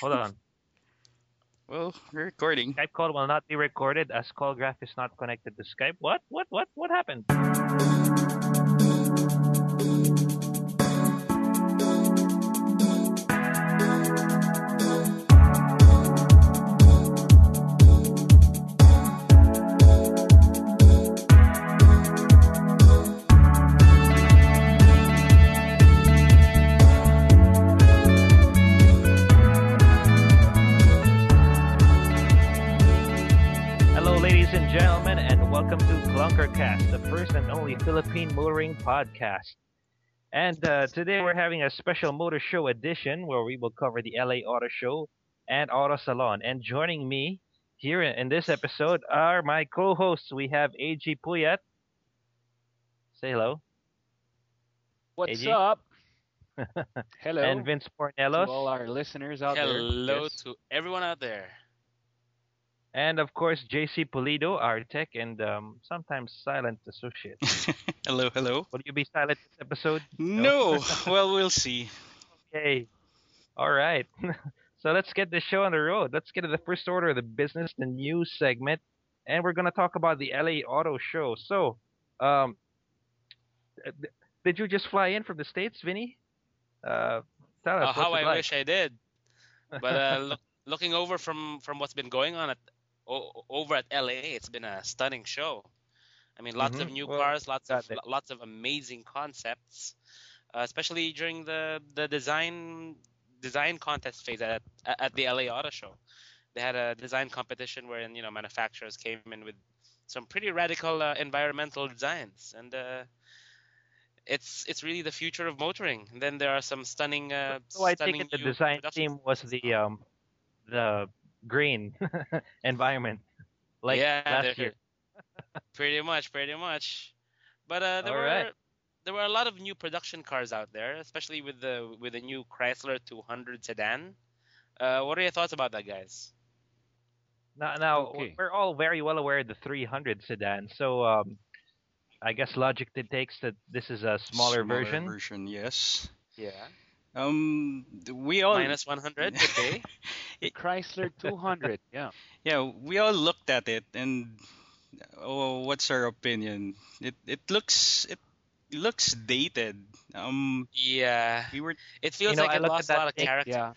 Hold on. Well, we're recording. Skype call will not be recorded as call graph is not connected to Skype. What? What? What? What happened? Welcome to Clunkercast, the first and only Philippine motoring podcast. And uh, today we're having a special motor show edition where we will cover the LA Auto Show and Auto Salon. And joining me here in in this episode are my co-hosts. We have AG Puyat. Say hello. What's AG? up? Hello And Vince to Pornelos. all our listeners out there. Hello Yes. to everyone out there. And of course, JC Pulido, our tech and um, sometimes silent associate. hello, hello. Will you be silent this episode? No. well, we'll see. Okay. All right. so let's get the show on the road. Let's get to the first order of the business, the news segment, and we're gonna talk about the LA Auto Show. So, um, did you just fly in from the states, Vinny? Uh, tell us. Uh, how I like? wish I did. But uh, look, looking over from from what's been going on at o- over at LA, it's been a stunning show. I mean, lots of Mhm. new Well, cars, lots of it. lots of amazing concepts, uh, especially during the the design design contest phase at at the LA Auto Show. They had a design competition wherein you know manufacturers came in with some pretty radical uh, environmental designs, and uh, it's it's really the future of motoring. And then there are some stunning uh, So I stunning think the design theme was the um, the green environment, like yeah, last there- year. pretty much, pretty much. But uh, there All were right. there were a lot of new production cars out there, especially with the with the new Chrysler 200 sedan. Uh, what are your thoughts about that, guys? Now, now Okay. we're all very well aware of the 300 sedan. So um, I guess logic dictates that this is a smaller, version. version, yes. Yeah, Um, we all minus 100. Okay. Chrysler 200. Yeah. yeah, we all looked at it, and oh, what's our opinion? It it looks it looks dated. Um, yeah, we were it feels You know, like I it lost a that lot of thing- character. Yeah.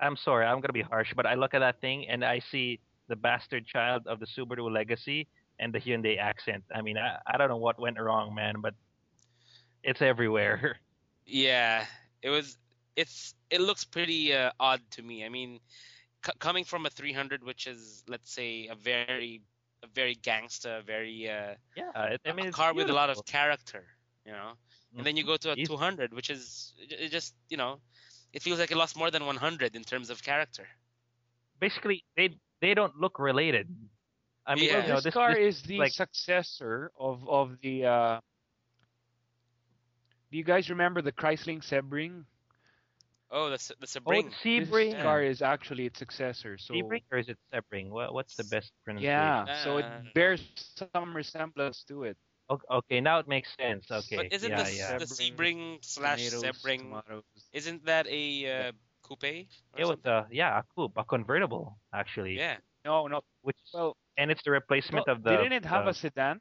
I'm sorry, I'm gonna be harsh, but I look at that thing and I see the bastard child of the Subaru Legacy and the Hyundai accent. I mean, I, I don't know what went wrong, man, but it's everywhere. Yeah, it was. It's it looks pretty uh, odd to me. I mean, c- coming from a 300, which is let's say a very a very gangster, very uh, yeah, it, I mean, a it's car with a lot of character, you know. And then you go to a 200, which is it it just you know, it feels like it lost more than 100 in terms of character. basically they they don't look related. I mean, Yeah. you know, this, this car this is the like- successor of of the. Uh, do you guys remember the Chrysler Sebring? Oh, the S- the oh, Sebring. This car is actually its successor. So Sebring or is it Sebring? What, what's the best pronunciation? yeah, so it Uh, bears some resemblance to it. Okay, now it makes sense. Okay. But isn't yeah, the, yeah. the Sebring, Sebring slash Sebring? Isn't that a uh, coupe? or It was something? uh yeah, a coupe, a convertible actually. yeah. No, no. Which Well, and it's the replacement well, of the didn't it have the- a sedan?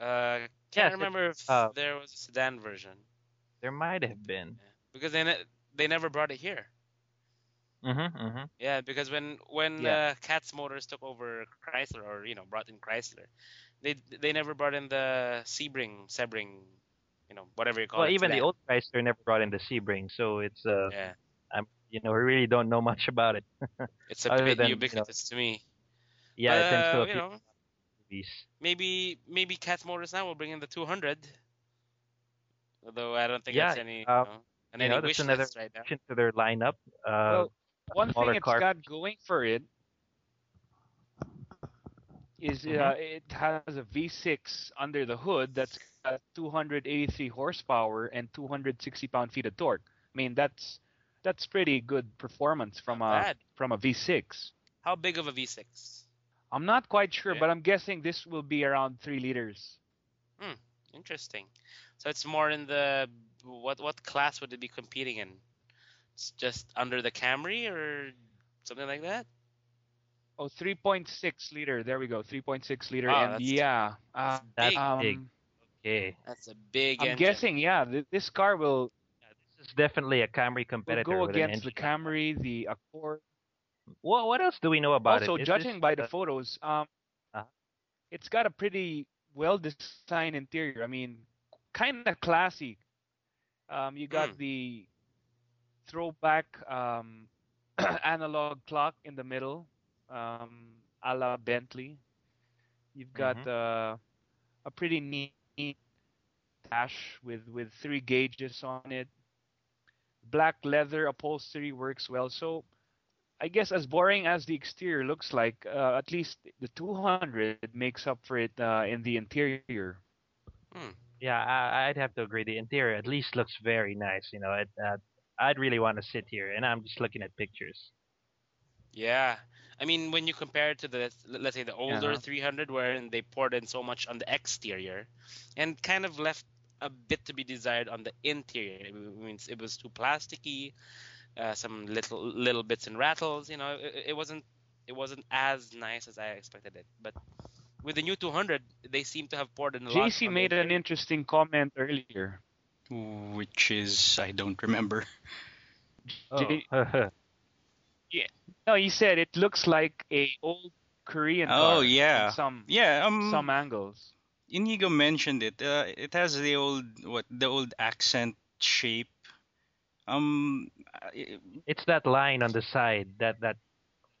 Uh, Yes, can't remember if uh, there was a sedan version there might have been. because they ne- they never brought it here. Mhm, mhm. Yeah, because when when Yeah. uh, CATS Motors took over Chrysler, or you know, brought in Chrysler, they they never brought in the Sebring, Sebring, you know, whatever you call Well, it. even the old Chrysler never brought in the Sebring, so it's uh Yeah, I'm you know, we really don't know much about it. it's a bit than, you know, ubiquitous to me. Yeah, to Uh, you know, movies. maybe maybe CATS Motors now will bring in the 200. Although I don't think Yeah, that's any you uh, know, on you any know, that's another right addition to their lineup. Uh Well, One thing it's car. got going for it is Mhm. uh, it has a V6 under the hood that's got 283 horsepower and 260 pound-feet of torque. I mean, that's that's pretty good performance from Not a bad. from a V6. How big of a V6? I'm not quite sure, Yeah. but I'm guessing this will be around three liters. Hmm. Interesting. So it's more in the what what class would it be competing in? It's just under the Camry or something like that. Oh, 3.6 liter. There we go. 3.6 liter. Wow, and that's- yeah, uh, That's um, big. Okay. That's a big I'm engine. guessing, yeah, th- this car will, This is definitely a Camry will competitor. go with an against the. Camry, the Accord. What what else do we know about also, it? Is judging this, by the photos, um, Uh-huh. it's got a pretty well-designed interior. I mean, kind of classy. Um, you got Hmm. the throwback um, analog clock in the middle, um, a la Bentley. You've got Mhm. uh, a pretty neat dash with with three gauges on it. Black leather upholstery works well. So I guess as boring as the exterior looks like, uh, at least the 200 makes up for it uh, in the interior. Yeah, I, I'd have to agree. The interior at least looks very nice. You know, it, uh, I'd really want to sit here, and I'm just looking at pictures. Yeah. I mean, when you compare it to the let's say the older Uh-huh. 300, wherein they poured in so much on the exterior, and kind of left a bit to be desired on the interior. It means it was too plasticky, uh, some little little bits and rattles. You know, it, it wasn't it wasn't as nice as I expected it. But with the new 200, they seem to have poured in a lot. JC on the made an interesting comment earlier. Which is I don't remember. J- Oh. No, he said it looks like a old Korean car. Oh, yeah. some Yeah, um, some angles. Inigo mentioned it. Uh, it has the old what the old accent shape. Um, I- it's that line on the side, that that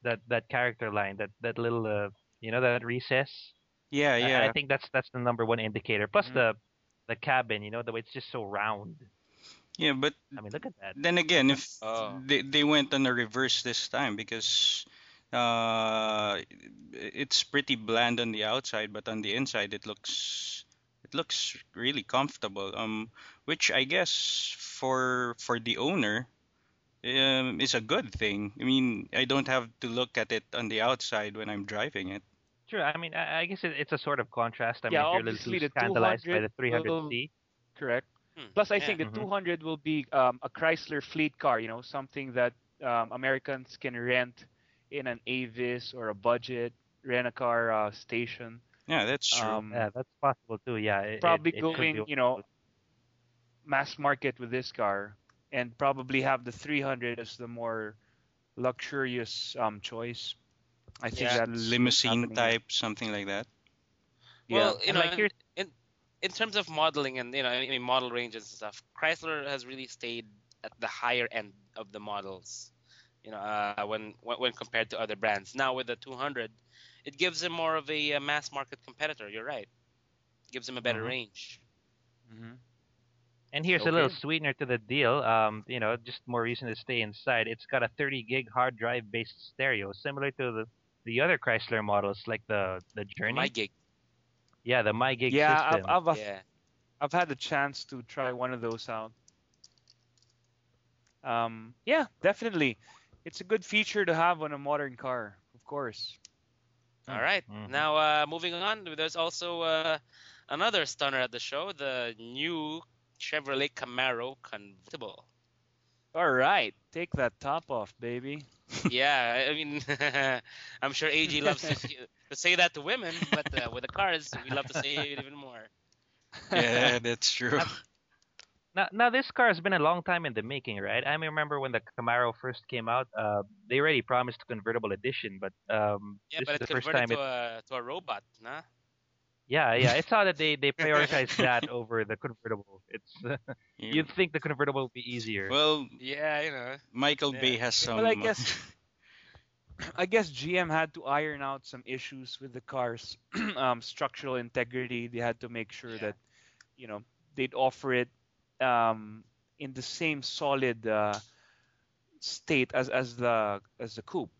that that character line, that that little, uh, you know, that recess. yeah, I- yeah. I, think that's that's the number one indicator. Plus Mhm. the the cabin, you know, the way it's just so round. yeah, but I mean, look at that. then again, if Oh. they they went on a reverse this time because uh, it's pretty bland on the outside, but on the inside it looks it looks really comfortable. Um, which I guess for for the owner um, is a good thing. I mean, I don't have to look at it on the outside when I'm driving it. Sure. I mean, I, I guess it, it's a sort of contrast. I Yeah, mean, if you're a obviously little the too scandalized by the 300C. Correct. Hmm, Plus, I yeah. think the Mhm. 200 will be um, a Chrysler fleet car. You know, something that um, Americans can rent in an Avis or a budget rent a car uh, station. Yeah, that's true. Um, Yeah, that's possible too. Yeah. it- probably it, it going, you know, mass market with this car, and probably have the 300 as the more luxurious um, choice. I think Yeah. that's limousine happening. type, something like that. Yeah. Well, you And know, like in, in in terms of modeling and you know, I mean, model ranges and stuff, Chrysler has really stayed at the higher end of the models. You know, uh, when, when when compared to other brands. Now with the 200, it gives them more of a, uh mass market competitor. You're right. gives them a better Mhm. range. Mhm. And here's a little sweetener to the deal. Um, you know, just more reason to stay inside. It's got a 30 gig hard drive based stereo, similar to the the other Chrysler models, like the the Journey. My gig. yeah, the My Gig yeah, system. I've, I've, Yeah. I've had the chance to try one of those out. Um, yeah, definitely. It's a good feature to have on a modern car, of course. All right. Mhm. Now, uh, moving on, there's also uh, another stunner at the show, the new Chevrolet Camaro convertible. All right, take that top off, baby. yeah, I I mean, I'm sure AG loves to, to say that to women, but uh, with the cars, we love to say it even more. Yeah, that's true. Now, now this car has been a long time in the making, right? I remember when the Camaro first came out, uh, they already promised a convertible edition, but um, Yeah, this but is it the first time to it. a to a robot, nah? Yeah, yeah, I saw that they they prioritized that over the convertible. It's you'd think the convertible would be easier. Well, Yeah, you know. Michael Yeah. Bay has some. Well, I uh, guess I guess GM had to iron out some issues with the car's um, structural integrity. They had to make sure Yeah. that you know they'd offer it um, in the same solid uh, state as as the as the coupe.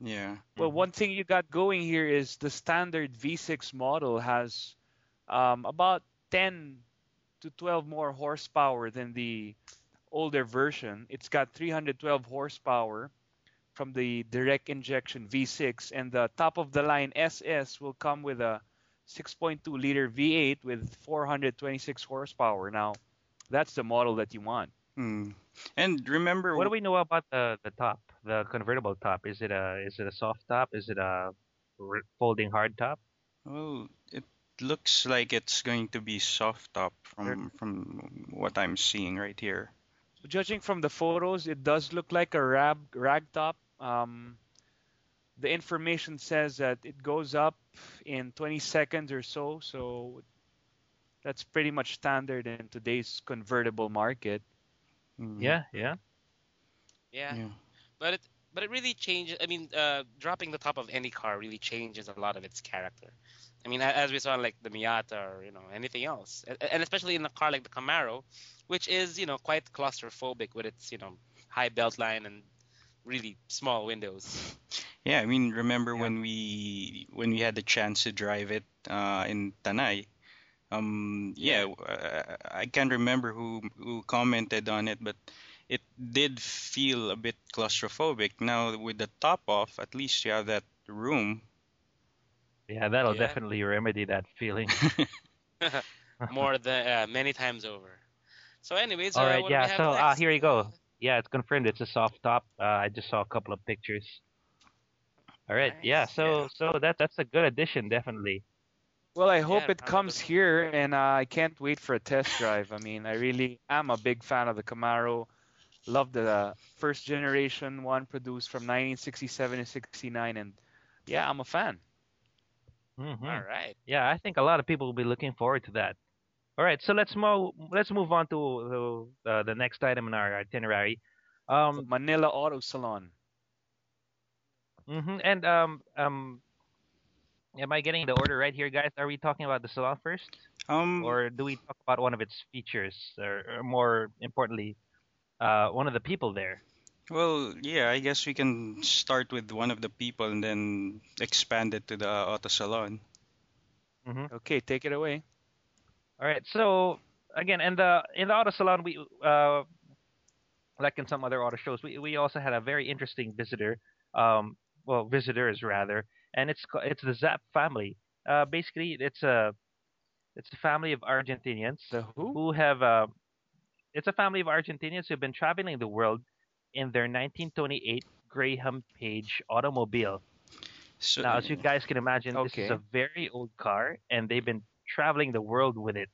Yeah. Well, Mhm. one thing you got going here is the standard V6 model has um, about 10 to 12 more horsepower than the older version. It's got 312 horsepower from the direct injection V6, and the top of the line SS will come with a 6.2 liter V8 with 426 horsepower. Now, that's the model that you want. Hmm. And remember, What do we know about the the top, the convertible top? Is it a is it a soft top? Is it a r- folding hard top? Well, it looks like it's going to be soft top from from what I'm seeing right here. Judging from the photos, it does look like a rag rag top. Um, the information says that it goes up in 20 seconds or so, so that's pretty much standard in today's convertible market. Mm, Yeah, yeah. Yeah. yeah. But it but it really changes. I mean, uh, dropping the top of any car really changes a lot of its character. I mean, as we saw in like the Miata or you know anything else, and especially in a car like the Camaro, which is you know quite claustrophobic with its you know high belt line and really small windows. Yeah, I mean, remember Yeah. when we when we had the chance to drive it uh, in Tanay? Um, yeah, w- uh, I can't remember who who commented on it, but it did feel a bit claustrophobic. Now with the top off, at least you have that room. Yeah, that'll Yeah. definitely remedy that feeling. More than uh, many times over. So, anyways, all right, uh, right, what do yeah. we have So uh, here you go. Yeah, it's confirmed. It's a soft top. Uh, I just saw a couple of pictures. All right, yeah. So yeah. so that that's a good addition, definitely. Well, I hope Yeah, it comes here, and uh, I can't wait for a test drive. I mean, I really am a big fan of the Camaro. Love the uh, first generation one produced from 1967 to 69, and yeah, I'm a fan. hmm All right. Yeah, I think a lot of people will be looking forward to that. All right, so let's move let's move on to the uh, the next item in our itinerary. Um, Manila Auto Salon. mhm, and um um, am I getting the order right here, guys? Are we talking about the salon first, Um, or do we talk about one of its features, or, or more importantly, uh, one of the people there? well, yeah, I guess we can start with one of the people and then expand it to the auto salon. Okay, take it away. All right. So again, in the in the auto salon, we uh, like in some other auto shows, we we also had a very interesting visitor. Um, well, visitors rather, and it's it's the Zapp family. Uh, basically, it's a it's a family of Argentinians The who? who have uh, it's a family of Argentinians who've been traveling the world in their 1928 Graham Paige automobile. So, Now, as you guys can imagine, this is a very old car, and they've been traveling the world with it.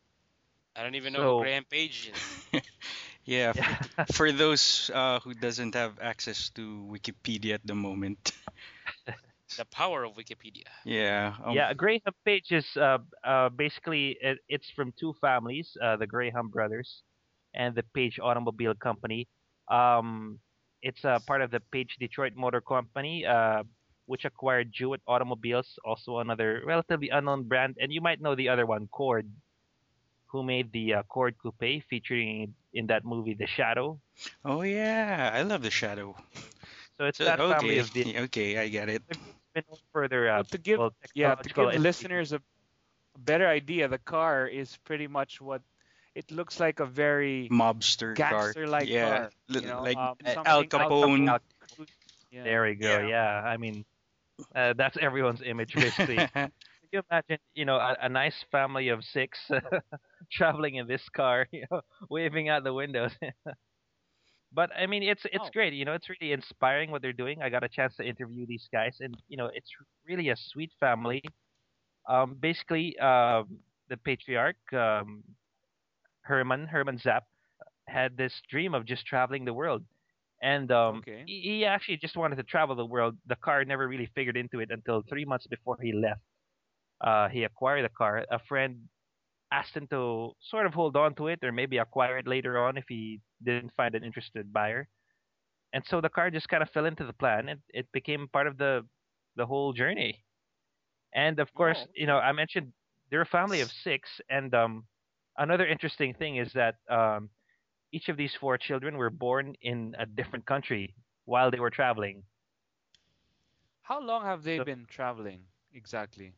I don't even know So- who Graham Paige is. yeah, Yeah. for those uh, who doesn't have access to Wikipedia at the moment. the power of Wikipedia. Yeah. Um, yeah, Graham Paige is uh, uh, basically it, it's from two families, uh, the Graham brothers and the Paige Automobile Company. Um, it's a part of the Paige Detroit Motor Company, uh, which acquired Jewett Automobiles, also another relatively unknown brand. And you might know the other one, Cord, who made the uh, Cord Coupe featuring in that movie The Shadow. Oh yeah, I love the shadow. So it's So, that family okay, of the okay, I get it. been known for uh, Well, to give well, yeah to give listeners a, a better idea, the car is pretty much what it looks like a very Mobster car. gangster-like yeah, car. li- you know, like um, something Al Al Capone. Yeah. There we go. Yeah. Yeah, I mean, uh, that's everyone's image basically. Can you imagine, you know, a, a nice family of six traveling in this car, you know, waving out the windows. but I mean, it's it's Oh. great. You know, it's really inspiring what they're doing. I got a chance to interview these guys, and you know, it's really a sweet family. Um, basically, um, the patriarch, um, Herman Herman Zapp, had this dream of just traveling the world. And um, Okay. he, he actually just wanted to travel the world. The car never really figured into it until three months before he left. Uh, he acquired the car. A friend asked him to sort of hold on to it or maybe acquire it later on if he didn't find an interested buyer. And so the car just kind of fell into the plan and it became part of the the whole journey. And of course, Oh, you know, I mentioned they're a family of six and um another interesting thing is that um each of these four children were born in a different country while they were traveling. How long have they So- been traveling exactly?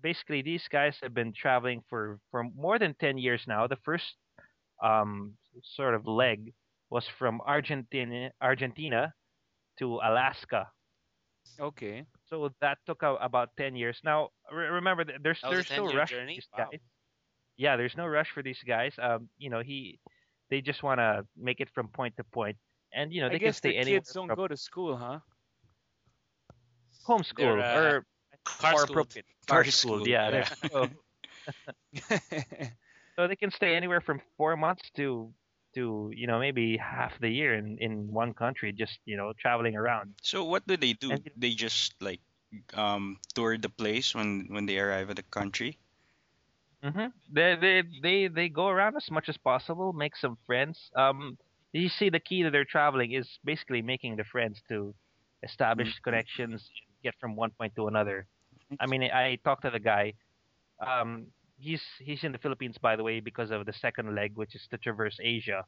basically these guys have been traveling for for more than 10 years now the first um sort of leg was from argentina argentina to alaska Okay. so that took about 10 years now re- remember th- there's That was a there's no 10-year rush for journey? these Wow. guys yeah there's no rush for these guys um you know he they just want to make it from point to point. point, and you know they I can guess stay the anywhere kids don't from go to school, huh? homeschool They're, uh, or Car more schooled. appropriate Car car schooled. schooled, Yeah, yeah. there- so, so they can stay anywhere from four months to to you know maybe half the year in in one country, just you know traveling around. So what do they do? And- They just like um tour the place when when they arrive at the country. Hmm They they they they go around as much as possible, make some friends. Um, you see, the key to their traveling is basically making the friends to establish Mhm. connections, get from one point to another. I mean, I talked to the guy. Um, he's he's in the Philippines, by the way, because of the second leg, which is to traverse Asia.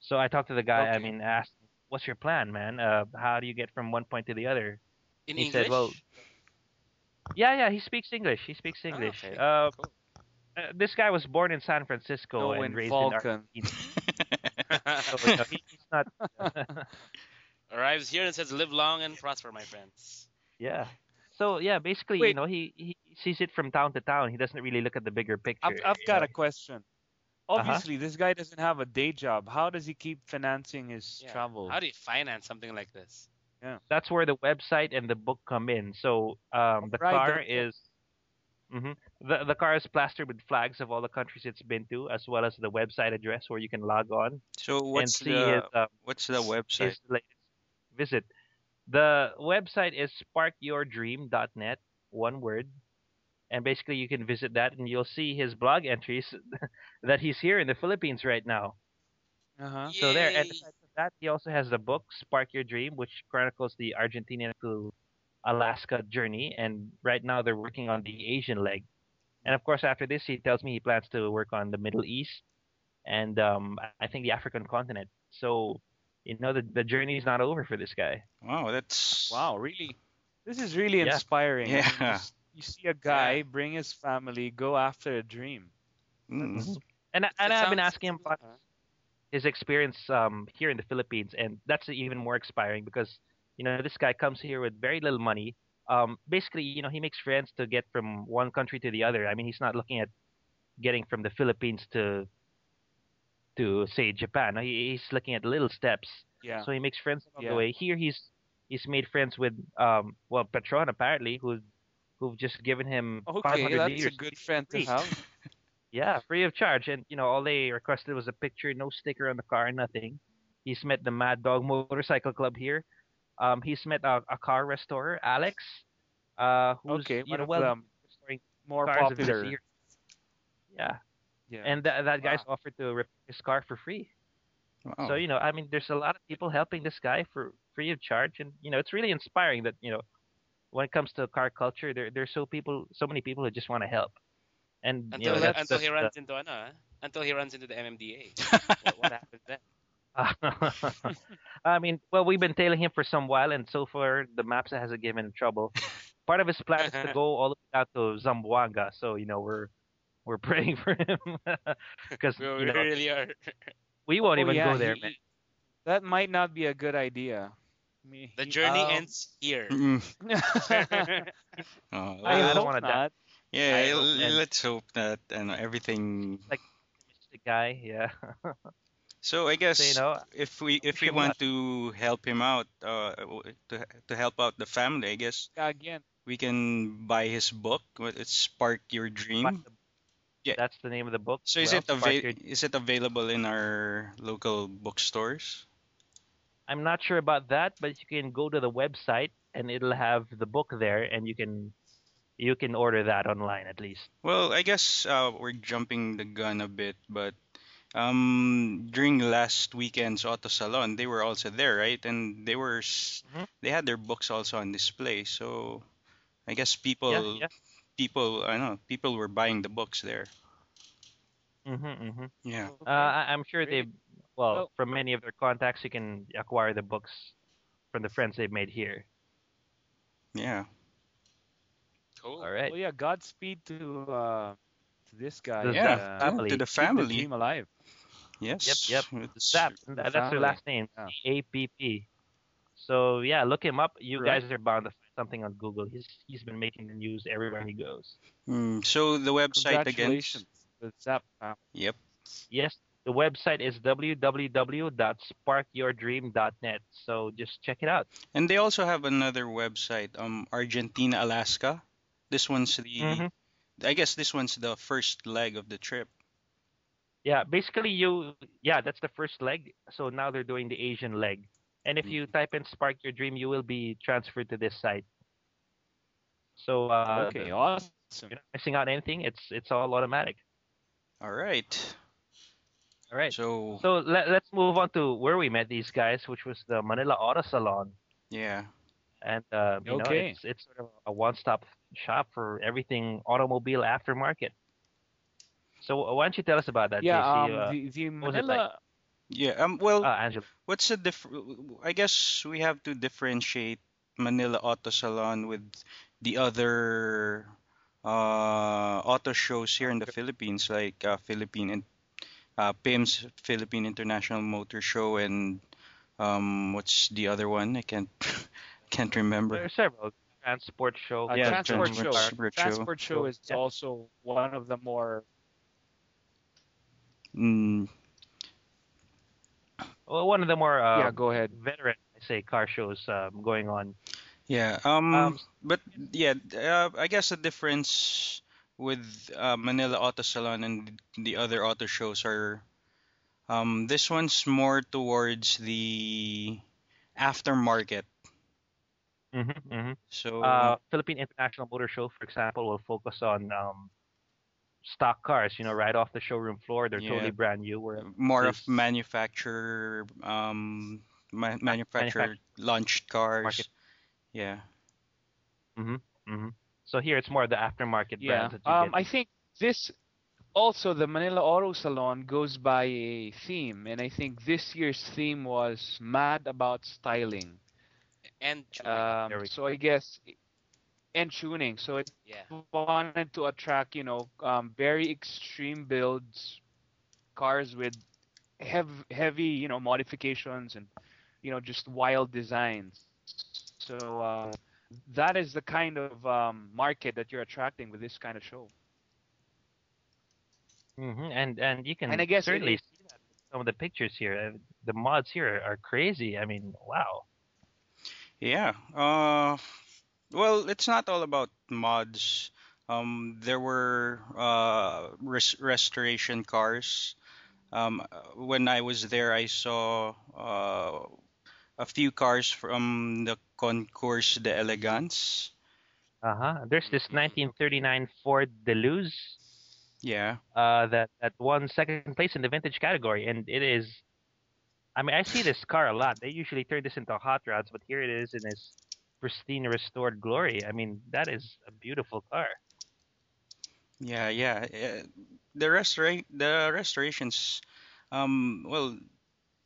So I talked to the guy. I Okay. mean, asked, "What's your plan, man? Uh, how do you get from one point to the other?" In He English? said, well, Yeah, yeah, he speaks English. He speaks Oh, English. okay. Uh, Cool. Uh, this guy was born in San Francisco no, and in raised Falcon. in Argentina. So, you know, he- he's not. Arrives here and says, "Live long and prosper, my friends." yeah. So yeah, basically, you know, he, he sees it from town to town. He doesn't really look at the bigger picture. I've, I've got know? a question. Uh-huh. Obviously, this guy doesn't have a day job. How does he keep financing his Yeah. travel? How do you finance something like this? Yeah. That's where the website and the book come in. So um, the Right, car the- is. Hmm The the car is plastered with flags of all the countries it's been to, as well as the website address where you can log on So and what's see the his um, what's the website? his latest visit. The website is sparkyourdream.net, one word. And basically, you can visit that and you'll see his blog entries that he's here in the Philippines right now. Uh-huh. So there, and Yay. aside from that, he also has the book Spark Your Dream, which chronicles the Argentina to Alaska journey. And right now, they're working on the Asian leg. And of course, after this, he tells me he plans to work on the Middle East and um, I think the African continent. So, you know, the the journey is not over for this guy. Wow, that's Wow, really? This is really Yeah. inspiring. I mean, Yeah. you see a guy bring his family, go after a dream. Mm. And I- and It I've been asking him about his experience um, here in the Philippines, and that's even more inspiring because you know this guy comes here with very little money. Um, basically, you know, he makes friends to get from one country to the other. I mean, he's not looking at getting from the Philippines to to say Japan. He, he's looking at little steps. Yeah. So he makes friends along Yeah. the way. Here, he's he's made friends with um, well, Petron apparently, who who've just given him okay, 500 that's liters a good friend to have. Yeah, free of charge. And you know, all they requested was a picture, no sticker on the car, nothing. He's met the Mad Dog Motorcycle Club here. Um, he's met a, a car restorer, Alex, uh, who's Okay, you know well the restoring more cars of this popular. year. Yeah, Yeah. and that that guy's Wow. offered to repair his car for free. Wow. So you know, I mean, there's a lot of people helping this guy for free of charge, and you know, it's really inspiring that you know, when it comes to car culture, there there's so people, so many people who just want to help. And you Until know, he, that's, until that's he the- runs into ano, until he runs into the MMDA. what, what happens then? I mean, well, we've been tailing him for some while, and so far the maps hasn't given him trouble. Part of his plan is to go all the way out to Zamboanga, so you know we're we're praying for him because We you know really are. we won't Oh, even yeah, go there, he- man. That might not be a good idea. Me- The journey um, ends here. Mm. I Oh, I well, don't wanna die. yeah, I hope l- and- let's hope that and everything. Like the guy, yeah. So I guess so you know, if we if we want to help him out, uh, to to help out the family, I guess Again, we can buy his book. It's Spark Your Dream. Yeah. that's the name of the book. So is Well, it Spark ava- Your- is it available in our local bookstores? I'm not sure about that, but you can go to the website and it'll have the book there, and you can you can order that online at least. Well, I guess uh, we're jumping the gun a bit, but um, during last weekend's auto salon, they were also there, right? And they were s Mhm. they had their books also on display. So I guess people Yeah, yeah. people I know people were buying the books there. Mm-hmm, mm-hmm. Yeah. Uh, I, I'm sure they, well, Well- from many of their contacts, you can acquire the books from the friends they've made here. Yeah. Cool. All right. well, yeah. Godspeed to uh, to this guy. The Yeah, uh, family. To the keep the family. dream alive. Yes. yep. It's- Zapp, tha- that's their family. last name, Yeah. C-A-P-P. So yeah, look him up. You Right. guys are bound to find something on Google. He's he's been making the news everywhere he goes. Mm, so the website again. Congratulations, the Zapp. Yep. Yes, The website is www.sparkyourdream.net. So just check it out. And they also have another website, um, Argentina, Alaska. This one's the, Mhm. I guess this one's the first leg of the trip. Yeah, basically you yeah, that's the first leg. So now they're doing the Asian leg. And if you type in Spark Your Dream, you will be transferred to this site. So uh okay, awesome. you're not missing out anything. It's it's all automatic. All right. All right. So, So let, let's move on to where we met these guys, which was the Manila Auto Salon. yeah. And uh, you know, it's it's sort of a one-stop shop for everything automobile aftermarket. So why don't you tell us about that, Yeah, JC? um, uh, the, the was like? Manila. Yeah. Um. Well, uh, what's the diff? I guess we have to differentiate Manila Auto Salon with the other uh, auto shows here in the Philippines, like uh, Philippine and uh, PIMS Philippine International Motor Show, and um, what's the other one? I can't can't remember. There are several transport show. Uh, Yeah, transport, Transport show. Show. Transport show is Yeah. also one of the more. Mm, Well, one of the more uh, yeah, go ahead. veteran, I say, car shows um, going on. yeah. Um. Um, but yeah, uh, I guess the difference with uh, Manila Auto Salon and the other auto shows are um, this one's more towards the aftermarket. Hmm hmm So Uh, Philippine International Motor Show, for example, will focus on um, stock cars. You know, right off the showroom floor, they're Yeah. totally brand new. Where more of manufacturer um, ma- manufacturer launched cars. Market. Yeah. hmm Mhm. So here it's more of the aftermarket brand Yeah. brands that you Um, get. I think this also the Manila Auto Salon goes by a theme, and I think this year's theme was mad about styling. And tuning. Um, so I guess and tuning. So it yeah. wanted to attract, you know, um, very extreme builds, cars with hev- heavy, you know, modifications and, you know, just wild designs. So uh, that is the kind of um, market that you're attracting with this kind of show. hmm And and you can And I guess certainly see that some of the pictures here. Uh, The mods here are crazy. I mean, wow. Yeah. Uh, well, it's not all about mods. Um, there were uh, res- restoration cars. Um, when I was there, I saw uh, a few cars from the Concours de Elegance. Uh huh. There's this 1939 Ford Deluxe Yeah. uh, that that won second place in the vintage category, and it is. I mean, I see this car a lot. They usually turn this into hot rods, but here it is in its pristine, restored glory. I mean, that is a beautiful car. Yeah, yeah. uh, The restora- the restorations, um, well,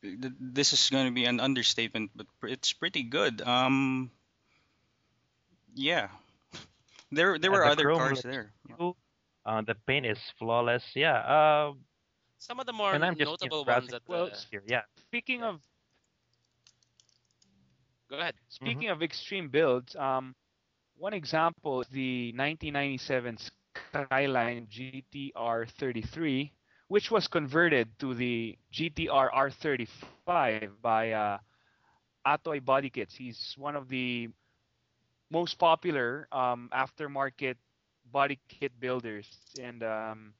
th- this is going to be an understatement, but pr- it's pretty good. Um, yeah. There there were the other cars there. Ooh, Uh, the paint is flawless. Yeah. Uh, Some of the more and I'm just notable ones that the... uh, here. Yeah. Speaking of go ahead. speaking of extreme builds, um, one example is the 1997 Skyline GTR 33, which was converted to the GTR R35 by uh, Atoy Body Kits. He's one of the most popular um, aftermarket body kit builders, and um,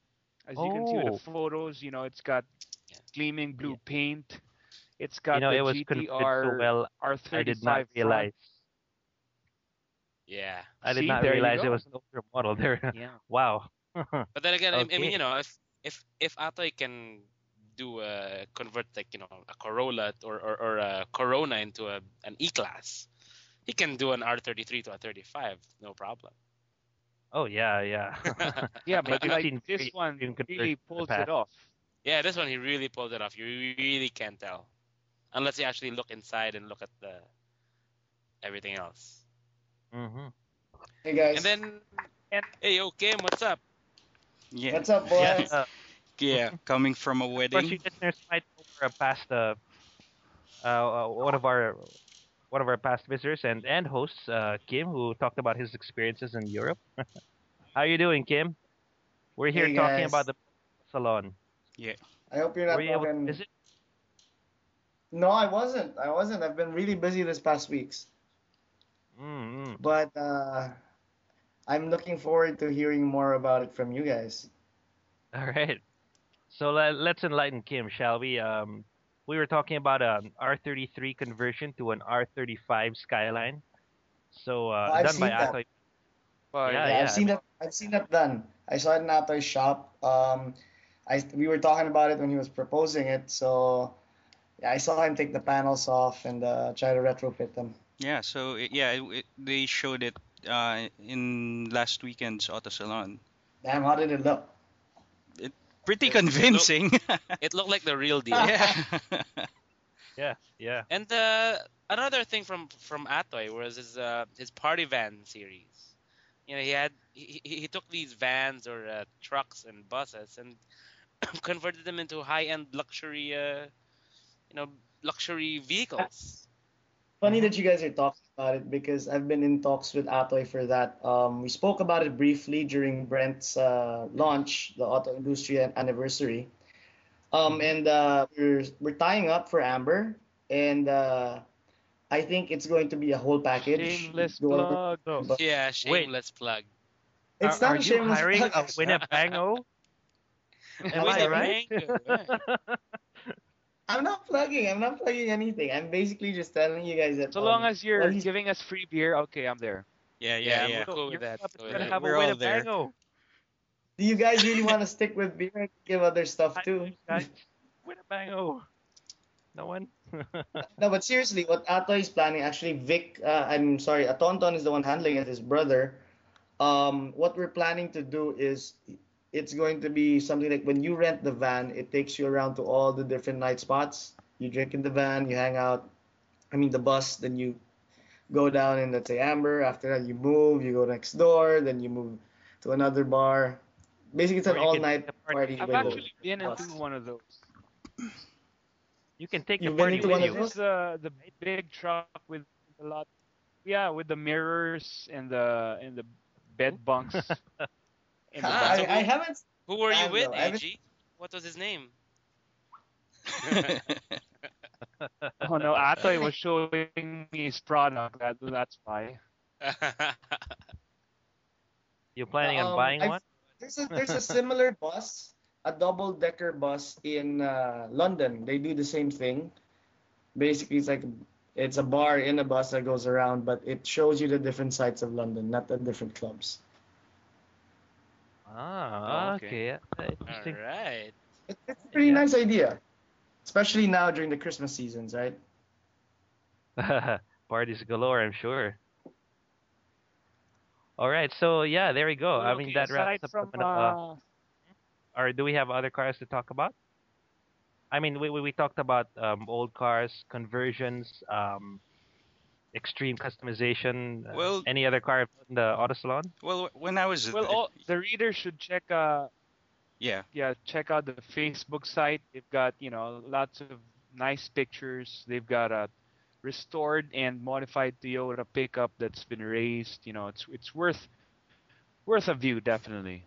as you can see with Oh. the photos, you know it's got gleaming blue paint. It's got You know, the it was GTR so well. R35 I did not front. realize. Yeah. I did See, not realize it was an older model there. Yeah. wow. But then again, I- I mean, you know, if if if Atoy can do a convert like you know a Corolla or or, or a Corona into a an E class, he can do an R33 to a 35, no problem. oh yeah, yeah. Yeah, But but like seen this one extreme conversions really in pulls it off. yeah, this one he really pulled it off. You really can't tell, unless you actually look inside and look at the everything else. hmm Hey guys, And then, hey, yo, Kim, what's up? Yeah. what's up, boys? Yeah. Uh, Yeah, coming from a of course, you wedding. listeners might over past uh, uh, one of our one of our past visitors and and hosts, uh, Kim, who talked about his experiences in Europe. How you doing, Kim? We're here Hey, talking about the salon. Yeah. I hope you're not Were you able to talking. Visit? No, I wasn't. I wasn't. I've been really busy this past weeks. Mm-hmm. But uh, I'm looking forward to hearing more about it from you guys. All right. So let, let's enlighten Kim, shall we? Um, we were talking about an R33 conversion to an R35 Skyline. So uh, Oh, I've done by seen that. Atoy. Well, Yeah, Yeah, yeah, I've seen that. I've seen that done. I saw it in Atoy's shop. Um, I we were talking about it when he was proposing it. So yeah, I saw him take the panels off and uh, try to retrofit them. Yeah, so it, yeah, it, it, they showed it uh, in last weekend's auto salon. Damn, how did it look? Pretty It- it look- convincing. It looked like the real deal. yeah. Yeah, yeah. And uh, another thing from from Atoy was his uh, his party van series. You know, he had he, he he took these vans or uh, trucks and buses and converted them into high end luxury, uh, you know, luxury vehicles. Funny that you guys are talking about it because I've been in talks with Atoy for that. Um, we spoke about it briefly during Brent's uh, launch, the auto industry anniversary. Um, and uh, we're we're tying up for Amber, and uh, I think it's going to be a whole package. Shameless Go over- plug. So, Yeah, shameless plug. It's are, not are a you shameless hiring a plug. Winnebago? Am With I right? mango, I'm not plugging. I'm not plugging anything. I'm basically just telling you guys that. So long as you're well, giving us free beer, okay, I'm there. yeah, Yeah, yeah, yeah. I'm cool with You're that. up- Cool gonna have We're all there. Winnebago. Do you guys really want to stick with beer and give other stuff I too? guys. Winnebago. No one. No, but seriously, what Atoy is planning, actually, Vic, uh, I'm sorry, Atonton is the one handling it, his brother. Um, what we're planning to do is it's going to be something like when you rent the van, it takes you around to all the different night spots. You drink in the van, you hang out, I mean, the bus, then you go down in, let's say, Amber. After that, you move, you go next door, then you move to another bar. Basically, it's an Or you can all take night the party party. I've actually been bus. into one of those. You can take the You've been party with you. those? It's the the big truck with a lot, yeah, with the mirrors and the and the bed bunks. I, I haven't. Who were you with, know, AG? What was his name? Oh no, Atoy was showing me his product. That, that's why. You're planning on Um, buying I've- one? There's a there's a similar bus, a double decker bus in uh, London. They do the same thing. Basically, it's like it's a bar in a bus that goes around, but it shows you the different sides of London, not the different clubs. Ah, Oh, okay. okay. yeah, Interesting. right. It, it's a pretty Yeah. nice idea, especially now during the Christmas seasons, right? Parties galore, I'm sure. All right, so yeah, there we go. I mean, Okay, that wraps up. from uh, uh, or do we have other cars to talk about? I mean, we we, we talked about um, old cars, conversions, um, extreme customization. uh, Well- any other car in the auto salon? well, when I was well, th- all, the reader should check uh yeah, yeah check out the Facebook site. They've got you know lots of nice pictures. They've got a restored and modified Toyota pickup that's been raised. You know, it's it's worth worth a view definitely.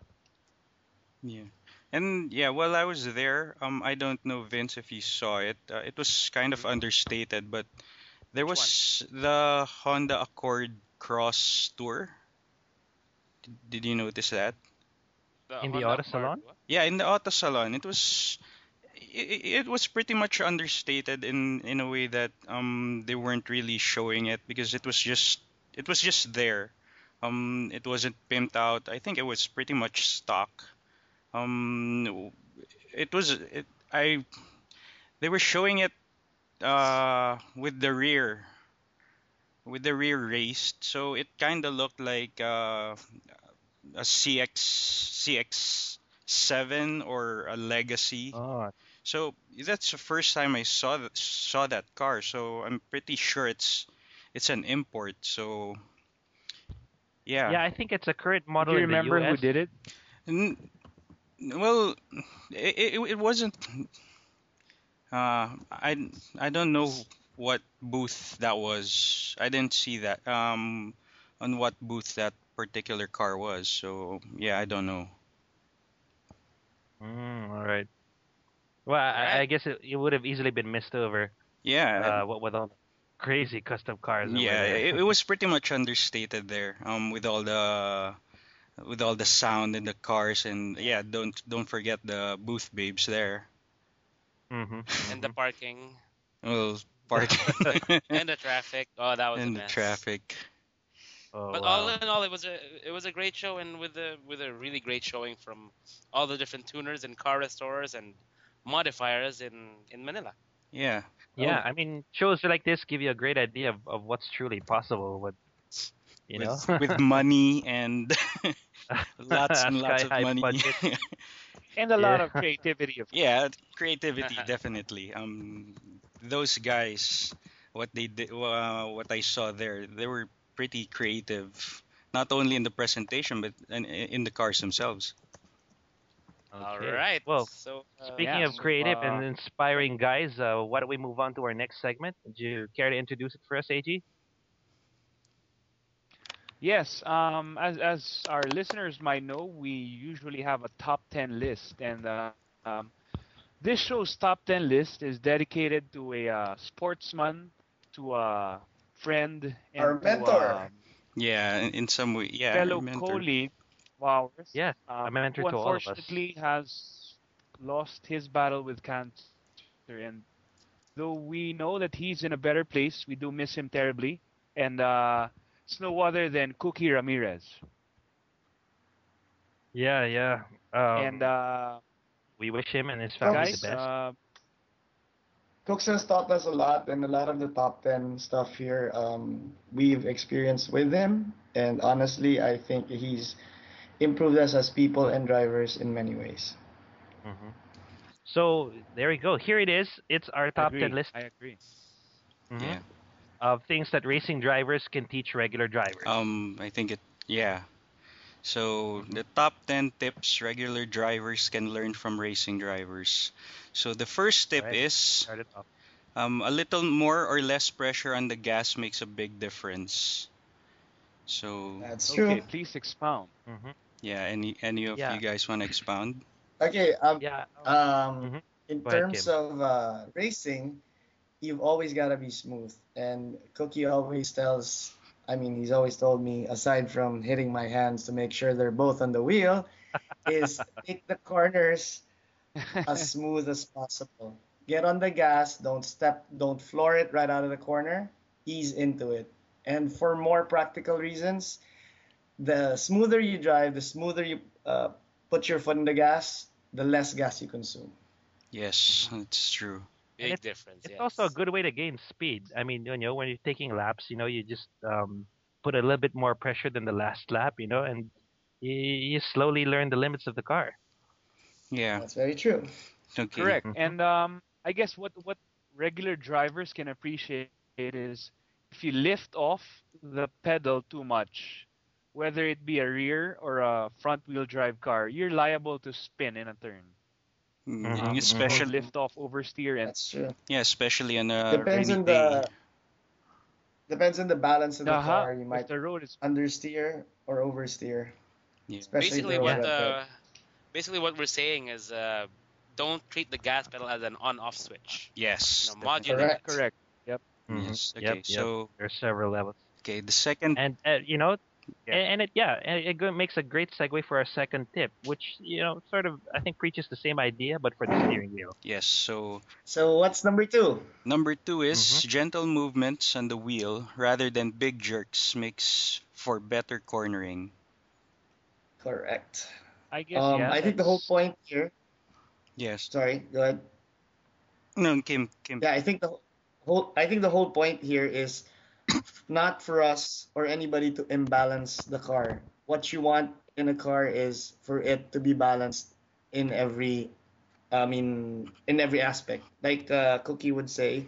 Yeah. And yeah, while I was there, um, I don't know Vince if you saw it. Uh, it was kind of understated, but there Which was the Honda Accord Crosstour. Did, did you notice that? In the Honda auto Accord, salon? what? Yeah, in the auto salon, it was it, it was pretty much understated in in a way that um they weren't really showing it because it was just it was just there. Um, it wasn't pimped out. I think it was pretty much stock. Um, it was it, I they were showing it uh with the rear with the rear raised, so it kind of looked like uh, a CX CX7 or a Legacy. Oh, So that's the first time I saw that saw that car. So I'm pretty sure it's it's an import. So yeah. yeah, I think it's a current model Do you in the remember who US. did it? N- well, it, it, it wasn't. Uh, I I don't know what booth that was. I didn't see that. Um, on what booth that particular car was. So yeah, I don't know. Mm, all right. Well, I, I guess it, it would have easily been missed over. Yeah, Uh, what with all the crazy custom cars. yeah, it, it was pretty much understated there. Um, with all the with all the sound in the cars and yeah, don't don't forget the booth babes there. Mhm, And the mhm. parking Well, parking and the traffic. Oh, that was a and the mess. traffic. Oh, But wow. all in all, it was a it was a great show, and with a with a really great showing from all the different tuners and car restorers and modifiers in in Manila. Yeah. Yeah, I mean, shows like this give you a great idea of, of what's truly possible. With you know, with, with money and lots and lots of money. Budget. And a lot of creativity, of yeah, creativity definitely. Um, those guys, what they did, uh, what I saw there, they were pretty creative. Not only in the presentation, but in, in the cars themselves. All Okay. right. Well, so uh, Speaking Yeah, of creative uh, and inspiring guys, uh, why don't we move on to our next segment? Would you care to introduce it for us, AG? Yes, um, as as our listeners might know, we usually have a top ten list, and uh, um, this show's top ten list is dedicated to a uh, sportsman, to a friend, and Our to mentor. a Yeah, in, in some way, yeah. fellow mentor. colleague of ours. Yeah, um, a mentor who to all of us. unfortunately has lost his battle with cancer, and though we know that he's in a better place, we do miss him terribly. And uh, it's no other than Cookie Ramirez. Yeah, yeah. Um, and uh, we wish him and his family guys, the best. uh, Cooks has taught us a lot, and a lot of the top 10 stuff here um, we've experienced with him. And honestly, I think he's improved us as people and drivers in many ways. Mhm. So there we go. Here it is. It's our top ten list I agree. mhm, Yeah. Of things that racing drivers can teach regular drivers. Um, I think it, yeah. So the top 10 tips regular drivers can learn from racing drivers. So the first tip Right. is Start it off. um, a little more or less pressure on the gas makes a big difference. So That's Okay, true. please expound. Mhm. yeah, any any of Yeah. you guys want to expound? Okay, um, Yeah. um, Mhm. in Go ahead, terms of uh, racing, you've always got to be smooth. And Cookie always tells, I mean, he's always told me, aside from hitting my hands to make sure they're both on the wheel, is take the corners as smooth as possible. Get on the gas, don't step, don't floor it right out of the corner, ease into it. And for more practical reasons, the smoother you drive, the smoother you uh, put your foot in the gas, the less gas you consume. Yes, it's true. Big it's- difference. It's yes. also a good way to gain speed. I mean, you know, when you're taking laps, you know, you just um, put a little bit more pressure than the last lap, you know, and you, you slowly learn the limits of the car. Yeah. That's very true. Okay. Correct. Mhm. And um, I guess what what regular drivers can appreciate is if you lift off the pedal too much, whether it be a rear or a front wheel drive car, you're liable to spin in a turn. Mm, Mhm, Um, mhm. Lift off, oversteer, and That's true. yeah, especially on a Depends rainy on day. the depends on the balance of the uh-huh, car. You if might the road is understeer or oversteer. Yeah. Especially basically what road uh, basically what we're saying is uh, don't treat the gas pedal as an on-off switch. Yes. You know, definitely. modulate Correct. correct. Mhm. Yes. Okay. Yep, yep. So There's several levels. okay, the second And, uh, you know, Yeah. and, and it, yeah, and it makes a great segue for our second tip, which, you know, sort of, I think, preaches the same idea, but for the steering wheel. yes. So So what's number two? number two is Mhm. gentle movements on the wheel rather than big jerks makes for better cornering. Correct. I guess. Um, yeah, I think the whole point here. Yes. Sorry, go ahead. No, Kim. Kim. Yeah, I think the whole I think the whole point here is not for us or anybody to imbalance the car. What you want in a car is for it to be balanced in every I mean in every aspect. Like uh, Cookie would say,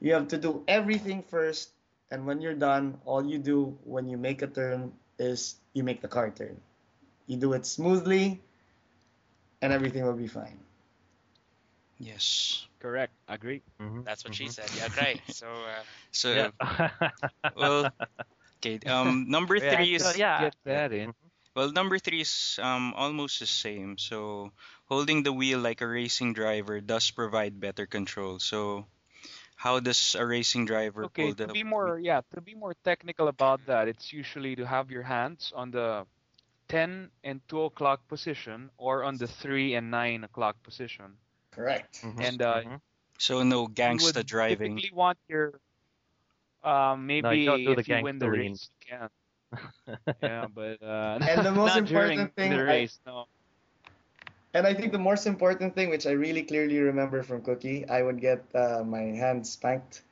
you have to do everything first and when you're done, all you do when you make a turn is you make the car turn. You do it smoothly and everything will be fine. Yes. Correct. Agree. Mhm, That's what she mhm. said. Yeah, great. So uh, So Yeah. well, okay. Um, number Yeah, three I is So, yeah. Get that in. Well, number three is um, almost the same. So, holding the wheel like a racing driver does provide better control. So, how does a racing driver Okay, pull to the be more yeah, to be more technical about that, it's usually to have your hands on the 10 and 2 o'clock position or on the 3 and 9 o'clock position. Correct. Mhm, And uh, mhm. So no you gangsta would driving. typically want your um, maybe don't do the if you win the gangster lean. race, you can. Yeah, but uh, And the most not during important thing the I- race, no. And I think the most important thing, which I really clearly remember from Cookie, I would get uh, my hand spanked.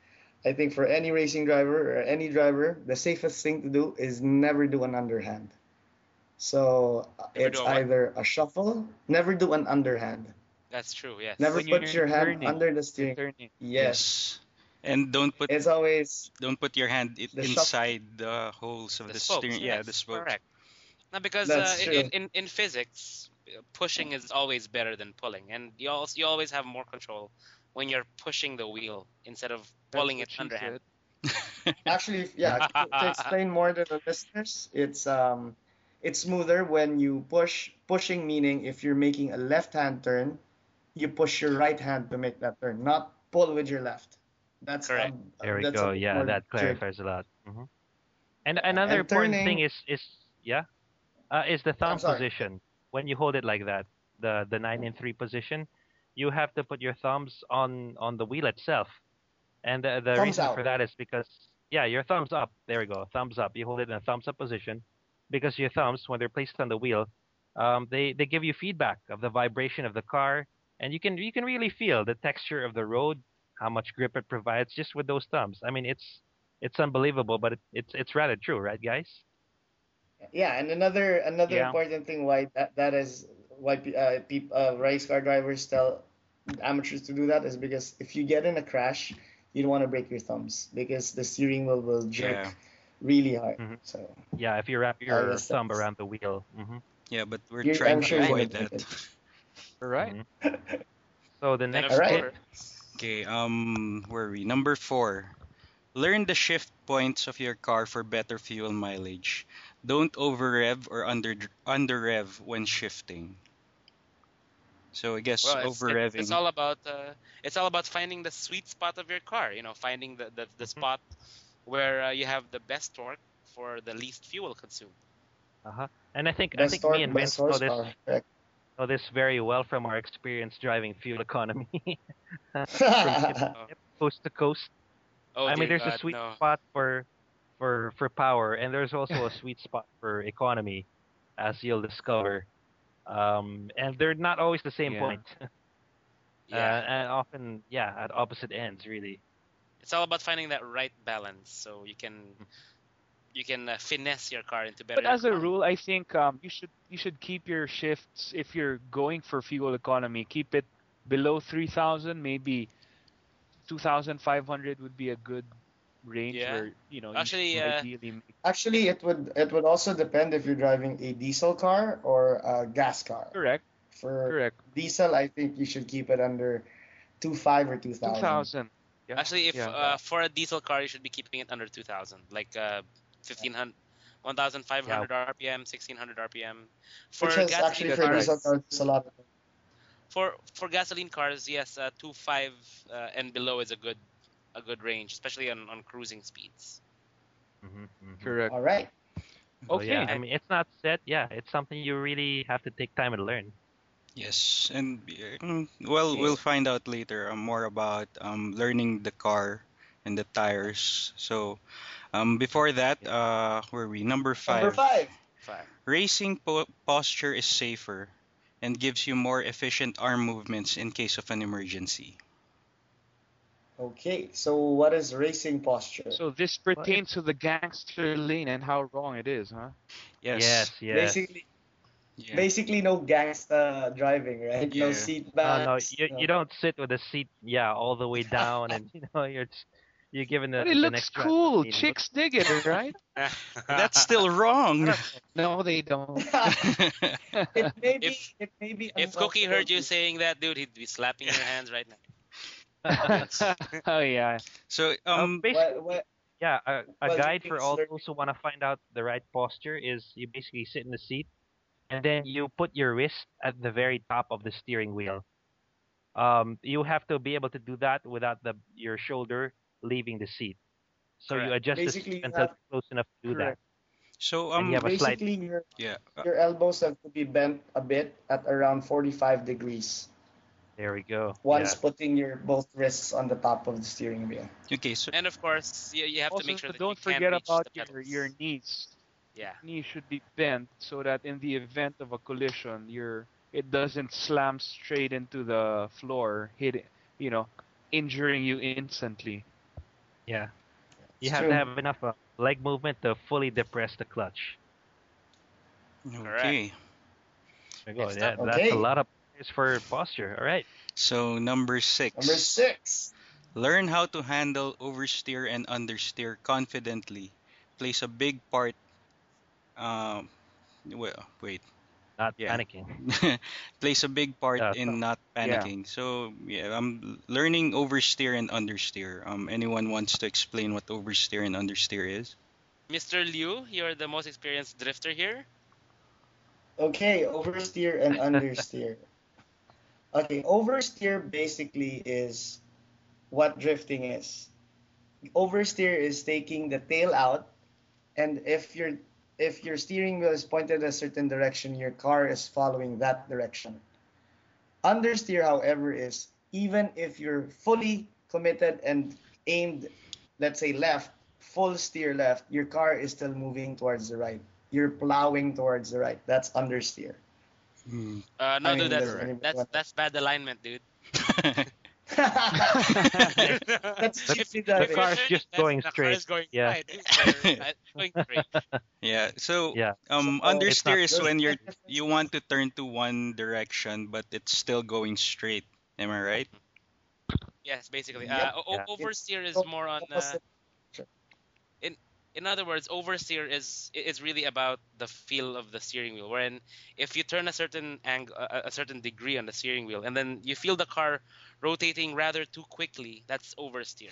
I think for any racing driver or any driver, the safest thing to do is never do an underhand. So uh, Never it's a either a shuffle, never do an underhand. That's true. Yes. Never When put your hand turning, under the steering. turning. Yes. And don't put It's always don't put your hand i- The shuff- inside the holes of the, the spokes. steering. yes, Yeah, the spokes. Correct. Now, because That's uh, true. in, in in physics, uh, pushing is always better than pulling, and you also you always have more control when you're pushing the wheel instead of pulling it underhand. Actually, yeah, to, to explain more to the listeners, it's um, it's smoother when you push. Pushing meaning if you're making a left-hand turn, you push your right hand to make that turn, not pull with your left. That's Correct. um, There we that's go. Yeah, more that trick. clarifies a lot. hmm And another and important turning- thing is is yeah, uh, is the thumb position. When you hold it like that, the the nine and three position, you have to put your thumbs on on the wheel itself. And the, the Thumbs reason out. for that is because yeah, your thumbs up. There we go. Thumbs up. You hold it in a thumbs up position because your thumbs, when they're placed on the wheel, um, they they give you feedback of the vibration of the car, and you can you can really feel the texture of the road, how much grip it provides just with those thumbs. I mean, it's it's unbelievable, but it, it's it's rather true, right, guys? Yeah, and another another Yeah. important thing why that, that is why uh, peop, uh, race car drivers tell amateurs to do that is because if you get in a crash, you don't want to break your thumbs because the steering wheel will jerk Yeah. really hard. Mhm. So Yeah, if you wrap your thumb that's- around the wheel. hmm Yeah, but we're You're- trying I'm to sure avoid that. All right. Mhm. So the next of All right. course- Okay, um, where are we? Number four. Learn the shift points of your car for better fuel mileage. Don't over rev or under under rev when shifting. So I guess Well, it's, over it's, revving. it's all about uh, it's all about finding the sweet spot of your car. You know, finding the the, the Mm-hmm. spot where uh, you have the best torque for the least fuel consumed. Uh-huh. And I think I think torque, me and best Vince know this. Correct. Know this very well from our experience driving fuel economy coast to coast. Oh, I mean, dear there's a sweet no. spot for for for power, and there's also a sweet spot for economy, as you'll discover. Um, and they're not always the same Yeah. point. Yeah, Uh, and often, yeah, at opposite ends, really. it's all about finding that right balance so you can you can uh, finesse your car into better. But as a rule, I think um, you should you should keep your shifts if you're going for fuel economy. Keep it below 3,000, maybe 2,500 would be a good range Yeah. where you know Actually, you uh, ideally make Actually, it would it would also depend if you're driving a diesel car or a gas car. correct, For correct. diesel, I think you should keep it under two five or two thousand. 2,000. Yeah. Actually, if yeah. uh, for a diesel car, you should be keeping it under 2,000, like uh, 1,500, 1,500 RPM, 1,600 RPM. For Which is actually gasoline for cars- diesel a lot. for for gasoline cars, yes, uh, 2.5 uh, and below is a good a good range, especially on, on cruising speeds. hmm hmm correct. All right. So, yeah, Okay. I mean, it's not set. Yeah, it's something you really have to take time and learn. Yes, and uh, well, Okay. we'll find out later uh, more about um, learning the car and the tires. So, um, before that, uh, where are we? Number five. Number five. Five. Racing po- posture is safer and gives you more efficient arm movements in case of an emergency. Okay, so what is racing posture? So this pertains to the gangster lane and how wrong it is, huh? Yes. Yes, yes. Basically, Yeah. basically no gangster driving, right? No seat Uh, belts. no, you, you don't sit with the seat, yeah, all the way down, and you know you're just, you're given the. But it the looks next cool. meeting. Chicks dig it, right? That's still wrong. no, they don't. it may be. If- it may be. if Cookie heard you saying that, dude, he'd be slapping your hands right now. oh yeah. so, Um, um, basically, What, what, Yeah, a, a guide for all those who want to find out the right posture is you basically sit in the seat, and then you put your wrist at the very top of the steering wheel. Um, you have to be able to do that without the your shoulder leaving the seat. So you adjust Basically, the seat until have- close enough to do Correct. So um you have a slight- Basically, your yeah. uh, your elbows have to be bent a bit at around 45 degrees. There we go. Once Yeah. putting your both wrists on the top of the steering wheel. Okay, so And of course, you, you have also, to make sure that don't you can't forget reach about the your, pedals. your knees. Yeah. Knees should be bent so that in the event of a collision, your it doesn't slam straight into the floor, hitting, you know, injuring you instantly. Yeah. You It's have true. to have enough uh, leg movement to fully depress the clutch. okay. There you go. Next Yeah, that's a lot of pointers for posture. All right. So number six. Number six. Learn how to handle oversteer and understeer confidently. Plays a big part. Um, well, wait. Not Yeah. panicking. plays a big part Yeah, in not panicking. So yeah, I'm learning oversteer and understeer. Um, anyone wants to explain what oversteer and understeer is? Mr. Liu, you're the most experienced drifter here. Okay, oversteer and understeer. Okay, oversteer basically is what drifting is. Oversteer is taking the tail out, and if your if your steering wheel is pointed a certain direction, your car is following that direction. Understeer, however, is even if you're fully committed and aimed, let's say left, full steer left, your car is still moving towards the right. You're plowing towards the right. That's understeer. Hmm. Uh, no, I mean, dude, that's that's that's bad alignment, dude. That's The- the car's just That's- going the car straight. is going Yeah. going straight. yeah. So Yeah. um, So, understeer is when you're you want to turn to one direction, but it's still going straight. Am I right? Yes, basically. Yep. Uh, Yeah. oversteer is So, more on. Uh, opposite. In other words, oversteer is is really about the feel of the steering wheel. Wherein if you turn a certain angle, a, a certain degree on the steering wheel, and then you feel the car rotating rather too quickly, that's oversteer.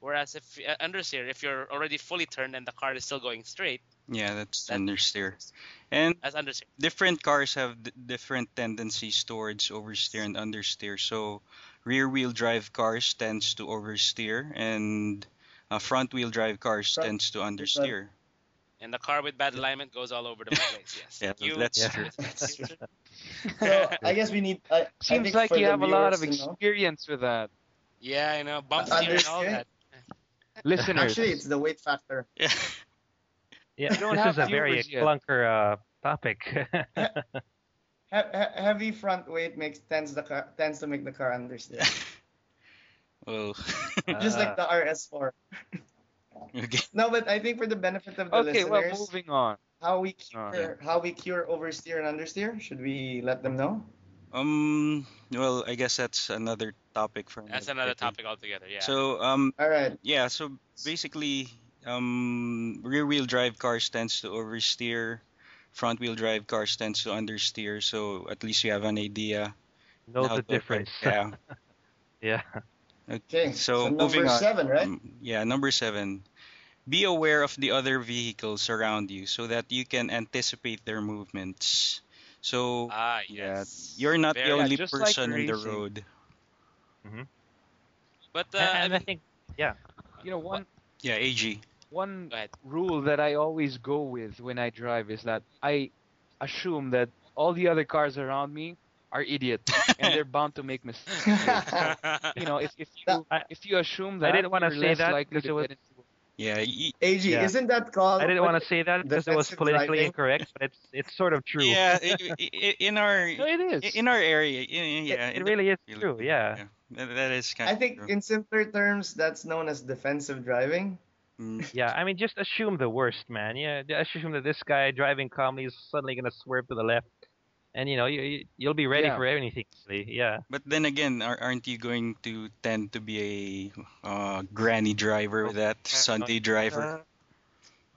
Whereas if uh, understeer, if you're already fully turned and the car is still going straight, Yeah, that's That- understeer. And that's understeer. different cars have d- different tendencies towards oversteer and understeer. So rear-wheel drive cars tends to oversteer, and uh, front-wheel drive cars Front- tends to understeer. And the car with bad alignment goes all over the place. Yes. Yeah, You- that's Yeah. true. That's true. So I guess we need. I, I Seems think like you the have a lot of viewers to know- experience with that. Yeah, I know. Bump Uh, steer and all that. Listeners, Actually, it's the weight factor. Yeah. Yeah, don't this have is a very yet. clunker uh, topic. He- he- heavy front weight makes tends the car tends to make the car understeer. Well, Just like the RS4. okay. No, but I think for the benefit of the okay, well, listeners, moving on. how we Oh, cure how we cure oversteer and understeer, should we let them know? Um. Well, I guess that's another topic for That's another another topic altogether. Yeah. So um, All right. yeah. So basically, um, rear-wheel drive cars tends to oversteer. Front-wheel drive cars tends to understeer. So at least you have an idea. know the to operate. difference. Yeah. yeah. Okay. So, number moving on. seven, right? Um, yeah, number seven. Be aware of the other vehicles around you so that you can anticipate their movements. So ah, yeah, yes. you're not the Very- only just like person in the racing. road. But uh, and, I and I mean, think You know, one Yeah, AG. one rule that I always go with when I drive is that I assume that all the other cars around me are idiots and they're bound to make mistakes. you know, if, if you if you assume that I didn't wanna say that because it was- Yeah, y- AG, Yeah. isn't that called? I didn't want to say that because it was politically driving. incorrect, but it's it's sort of true. yeah. In our No, it is. in our area, y- yeah, it in the- really is you- true. Yeah. that, that is kind I think true. in simpler terms, that's known as defensive driving. Mm, Yeah, I mean, just assume the worst, man. Yeah, assume that this guy driving calmly is suddenly gonna swerve to the left, and you know you you- you'll be ready Yeah. for anything. Yeah, But then again, are, aren't you going to tend to be a uh, granny driver with that Sunday driver?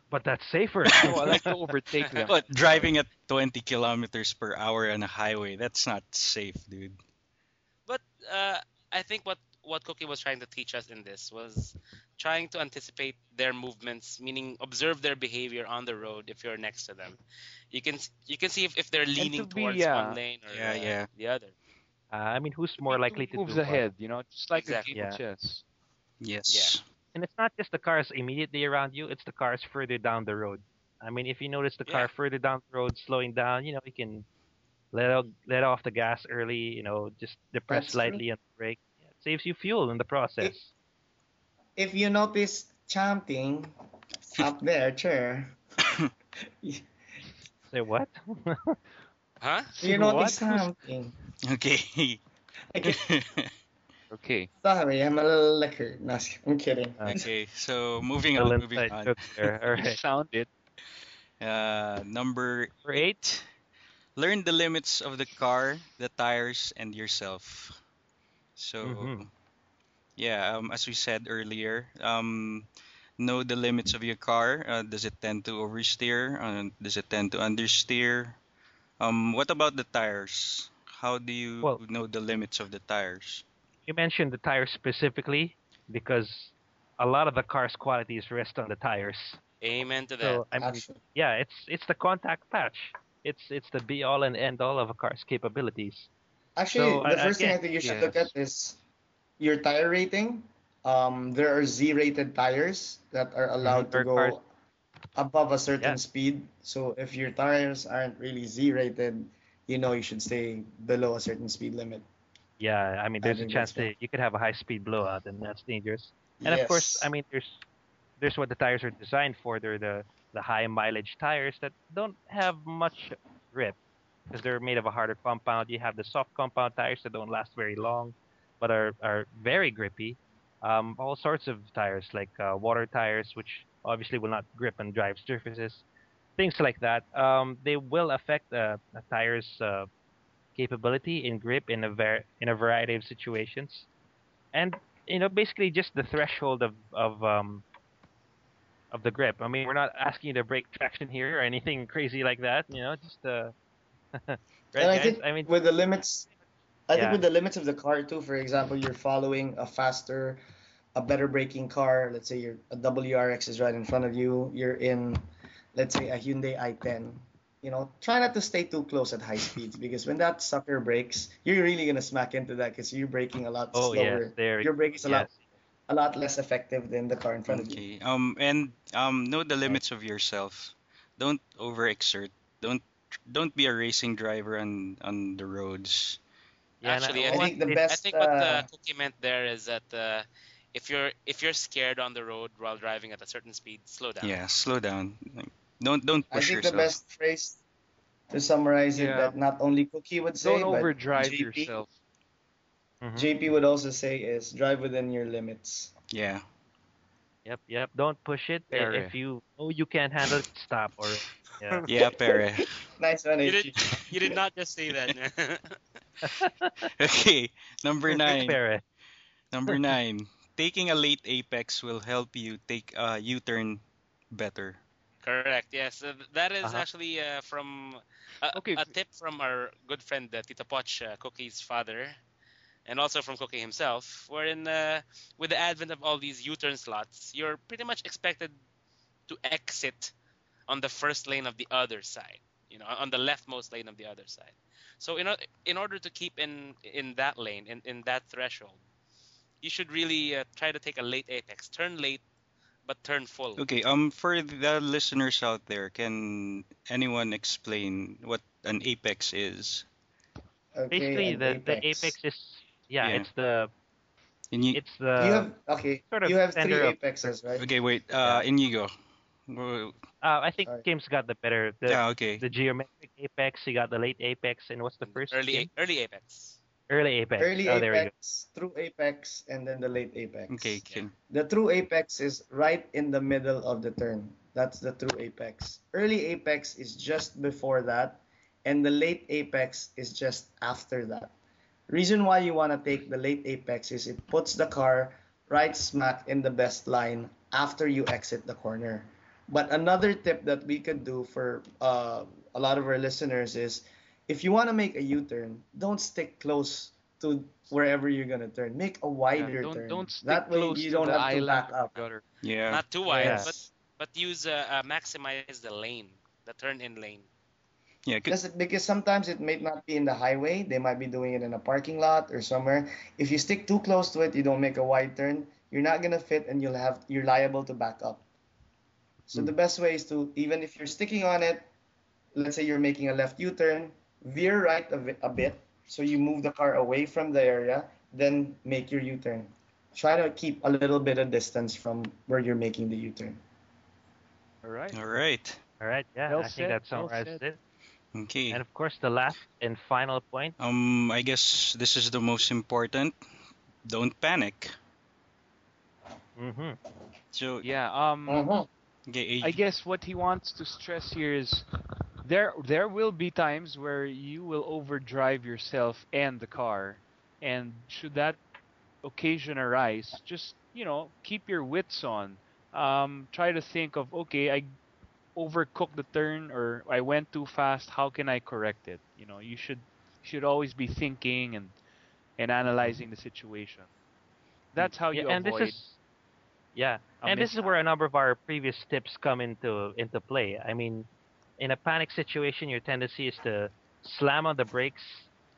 but that's safer. Oh, I like to overtake them. But driving at 20 kilometers per hour on a highway, that's not safe, dude. But uh, I think what what Cookie was trying to teach us in this was trying to anticipate their movements, meaning observe their behavior on the road if you're next to them. You can you can see if, if they're leaning to be, towards yeah. one lane or Yeah, uh, yeah. the other. Uh, I mean, who's more likely to moves do what? ahead, you know, just like Exactly. a game of chess. Yes. And it's not just the cars immediately around you; it's the cars further down the road. I mean, if you notice the car Yeah. further down the road slowing down, you know, you can let out, let off the gas early. You know, just depress That's true. slightly on the brake. It saves you fuel in the process. If you notice chanting up there, chair, Say what? Huh? you What? notice something. Okay. Okay. Sorry, I'm a little liquor. No, I'm kidding. okay. So moving on. Moving on. joke there. All right. Found it. Uh, number Number eight. eight. Learn the limits of the car, the tires, and yourself. So, Mhm. yeah, um, as we said earlier, um, know the limits of your car. Uh, does it tend to oversteer? Uh, does it tend to understeer? Um, what about the tires? How do you Well- know the limits of the tires? You mentioned the tires specifically because a lot of the car's qualities rest on the tires. Amen to that. So I mean, yeah, it's it's the contact patch. It's it's the be all and end all of a car's capabilities. Actually, So, the I- first thing I think you should yes. look at is your tire rating. Um, there are Z-rated tires that are allowed to go part. above a certain Yeah. speed. So if your tires aren't really Z-rated, you know you should stay below a certain speed limit. Yeah, I mean, there's a chance that you could have a high speed blowout, and that's dangerous. And of course, I mean, there's there's what the tires are designed for. They're the the high mileage tires that don't have much grip because they're made of a harder compound. You have the soft compound tires that don't last very long, but are are very grippy. Um, all sorts of tires like uh, water tires, which obviously will not grip on drive surfaces, things like that. Um, they will affect uh, a tire's uh, capability in grip in a ver- in a variety of situations, and you know basically just the threshold of of um of the grip. I mean, we're not asking you to break traction here or anything crazy like that. You know, just uh. Right, and I think I mean, with the limits, I Yeah. think with the limits of the car too. For example, you're following a faster, a better braking car. Let's say you're a WRX is right in front of you. You're in, let's say a Hyundai i10. You know, try not to stay too close at high speeds because when that sucker brakes, you're really gonna smack into that because you're braking a lot oh slower. yes, there. Your brake is a lot a lot less effective than the car in front of you. Um, and um, know the limits of yourself. Don't overexert. Don't don't be a racing driver on on the roads. Yeah, Actually, I I want think the to- I think what uh, the cookie meant there is that uh, if you're if you're scared on the road while driving at a certain speed, slow down. Yeah, slow down. Don't don't push yourself. I think yourself. the best phrase to summarize it that not only Cookie would say, Don't but overdrive JP, yourself. Mhm. JP would also say is drive within your limits. Yeah. Yep, yep. Don't push it. I- Area. If you know you can't handle it, stop. Or yeah. Yeah, Pere. Nice one, You did you did not just say that. Okay. Number nine. Pere. Number nine. Taking a late apex will help you take a U-turn better. Correct. Yes, uh, that is Uh-huh. actually uh, from a, Okay, a f- tip from our good friend uh, Tito Poch, uh, Cookie's father, and also from Cookie himself. Wherein, uh, with the advent of all these U-turn slots, you're pretty much expected to exit on the first lane of the other side. You know, on the leftmost lane of the other side. So in in order to keep in in that lane, in, in that threshold, you should really uh, try to take a late apex. Turn late, but turn full. Okay. Um, for the listeners out there, can anyone explain what an apex is? Okay, Basically, and the the apex is yeah, Yeah. it's the In you, it's the you have okay. sort of you have three apexes, right? okay, wait. Uh, Inigo. Well, uh, I think Alright. Kim's got the better the yeah. Okay. the geometric apex. You got the late apex, and what's the first? early Kim? early apex. early apex. Early oh, there we go. apex, true apex, and then the late apex. Okay. Kim. The true apex is right in the middle of the turn. That's the true apex. Early apex is just before that, and the late apex is just after that. Reason why you want to take the late apex is it puts the car right smack in the best line after you exit the corner. But another tip that we could do for uh, a lot of our listeners is if you want to make a U-turn, don't stick close to wherever you're gonna turn. Make a wider Yeah, don't turn. don't stick that way close you to don't the have to island back up. gutter. Yeah. Not too wide, Yes. but but use uh, uh, maximize the lane, the turn in lane. Yeah. 'cause- Because, because sometimes it may not be in the highway. They might be doing it in a parking lot or somewhere. If you stick too close to it, you don't make a wide turn. You're not gonna fit, and you'll have you're liable to back up. So the best way is to even if you're sticking on it, let's say you're making a left U-turn, veer right a, bit- a bit, so you move the car away from the area, then make your U-turn. Try to keep a little bit of distance from where you're making the U-turn. All right. All right. All right, yeah, Well I think that well summarizes said. it. Okay. And of course, the last and final point. Um, I guess this is the most important. Don't panic. hmm So, Yeah. Um. Mhm. Okay, I guess what he wants to stress here is there there will be times where you will overdrive yourself and the car, and should that occasion arise, just you know keep your wits on. Um, try to think of okay, I overcooked the turn or I went too fast. How can I correct it? You know, you should should always be thinking and and analyzing the situation. That's how you Yeah, and avoid. this is yeah, a and this is mishap. where a number of our previous tips come into into play. I mean, in a panic situation, your tendency is to slam on the brakes,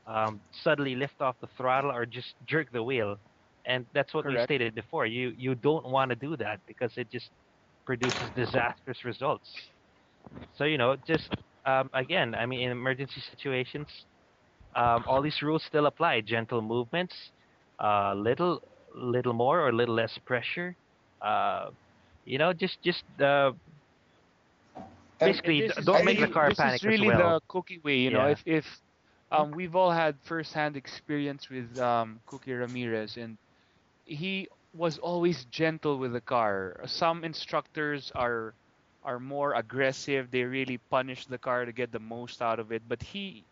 um, suddenly lift off the throttle, or just jerk the wheel. And that's what we stated before. You you don't want to do that because it just produces disastrous results. So you know, just um, again, I mean, in emergency situations, um, all these rules still apply. Gentle movements, uh, little little more or a little less pressure. Uh, you know, just just uh, basically this is don't make the car this panic is really well. the cookie way, you know. Yeah. If if um, we've all had first-hand experience with um, Cookie Ramirez, and he was always gentle with the car. Some instructors are are more aggressive. They really punish the car to get the most out of it. But he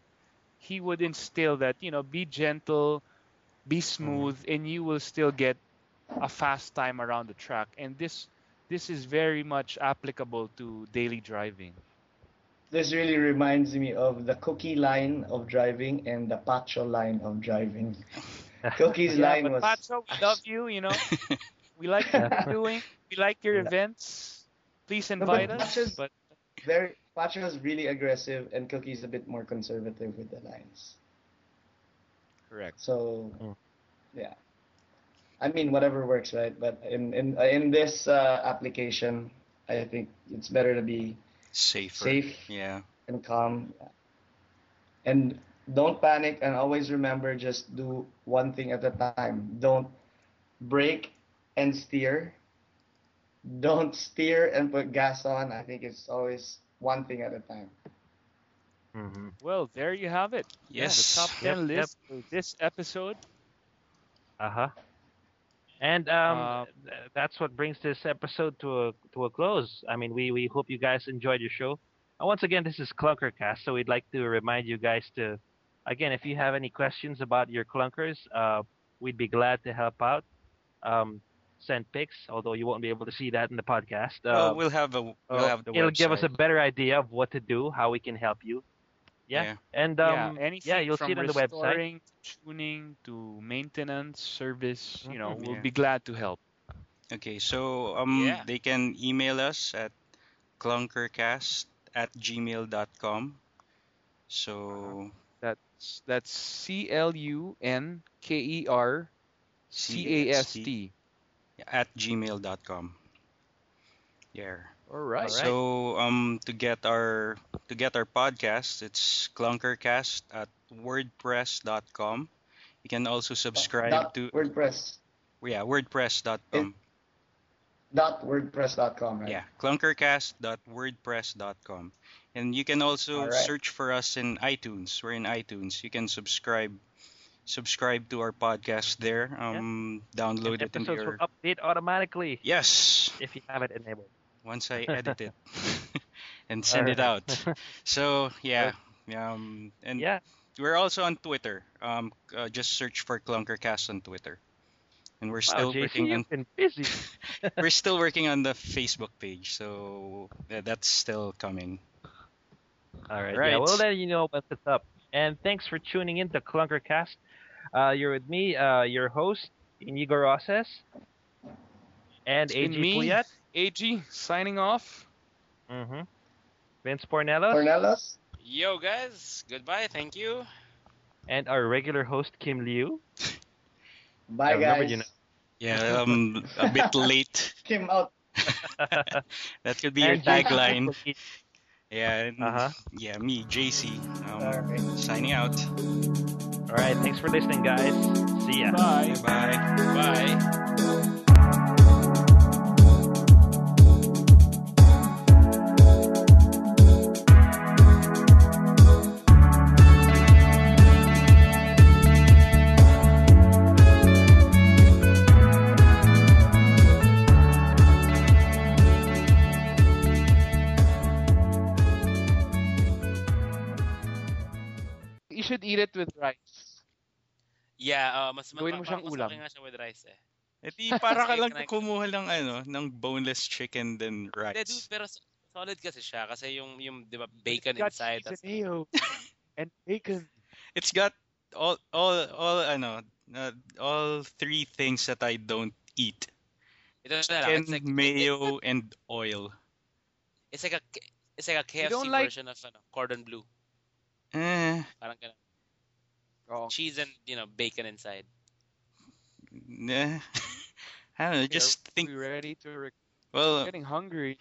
he would instill that you know be gentle, be smooth, and you will still get a fast time around the track. And this this is very much applicable to daily driving. This really reminds me of the cookie line of driving and the pacho line of driving. Cookie's Yeah, line was Pacho, we love you. You know, we like what you're doing. We like your events. Please No, but invite us. Pacho's- But very Pacho's really aggressive and Cookie's a bit more conservative with the lines. correct. So Mm. yeah. I mean whatever works, right? But in in in this uh, application, I think it's better to be safer. safe Yeah. and calm. And don't panic and always remember just do one thing at a time. Don't brake and steer. Don't steer and put gas on. I think it's always one thing at a time. hmm Well, there you have it. Yeah, Yes. the top ten yep. list for this episode. Uh huh. And um, Uh, that's what brings this episode to a to a close. I mean, we we hope you guys enjoyed your show. And once again, this is Clunkercast, so we'd like to remind you guys to, again, if you have any questions about your clunkers, uh, we'd be glad to help out. Um, send pics, although you won't be able to see that in the podcast. Uh, well, we'll have a we'll uh, have the it'll give us a better idea of what to do, how we can help you. Yeah. Yeah. And um, yeah, anything yeah, you'll from see it on the website. restoring, tuning to maintenance, service. You know, Mhm. we'll Yeah. be glad to help. Okay, so um, Yeah. they can email us at clunkercast at gmail.com. So That's that's C L U N K E R C A S T. at gmail.com. Yeah. All right. So um, to get our to get our podcast, it's clunkercast at wordpress.com. You can also subscribe dot to WordPress. yeah wordpress.com. Dot WordPress.com, right? Yeah, clunkercast.wordpress.com. And you can also Alright. search for us in iTunes. We're in iTunes. You can subscribe subscribe to our podcast there. Um download it into episodes your will update automatically Yes, if you have it enabled. Once I edit it and send it out. So, yeah. Um and yeah. we're also on Twitter. Um uh, just search for Clunkercast on Twitter. And we're still wow, JC, working on busy. we're still working on the Facebook page. So, yeah, that's still coming. All right. Right. Yeah, we'll let you know once it's up. And thanks for tuning in to Clunkercast. Uh, you're with me, uh, your host, Inigo Roses, and It's been AG me. Puyat. AG signing off. Mm-hmm. Vince Pornelos. Cornelos? Yo, guys. Goodbye. Thank you. And our regular host, Kim Liu. Bye, I remember guys. you know. Yeah, um, a bit late. Came out. That could be your And JC. tagline. Yeah, and Uh-huh. yeah, me, JC. Um, Alright. signing out. All right. Thanks for listening, guys. See ya. Bye. Bye. Bye. Eat it with rice. Yeah, uh, mas Gawin mo siyang mas ulam. okay nga siya with rice eh. Eh di, para ka lang kumuha lang ano, ng boneless chicken then Hindi, dude, rice. pero solid kasi siya kasi yung yung 'di ba bacon It's got inside. cheese That's, and mayo and bacon. It's got all all all ano, uh, all three things that I don't eat. ito na lang. Chicken, It's like mayo, and oil. it's like a it's like a KFC like- version of ano, cordon bleu. Eh, Parang ganun. Oh, Cheese and you know bacon inside. nah. I don't know, just are think, we ready to? Rec- well, getting hungry.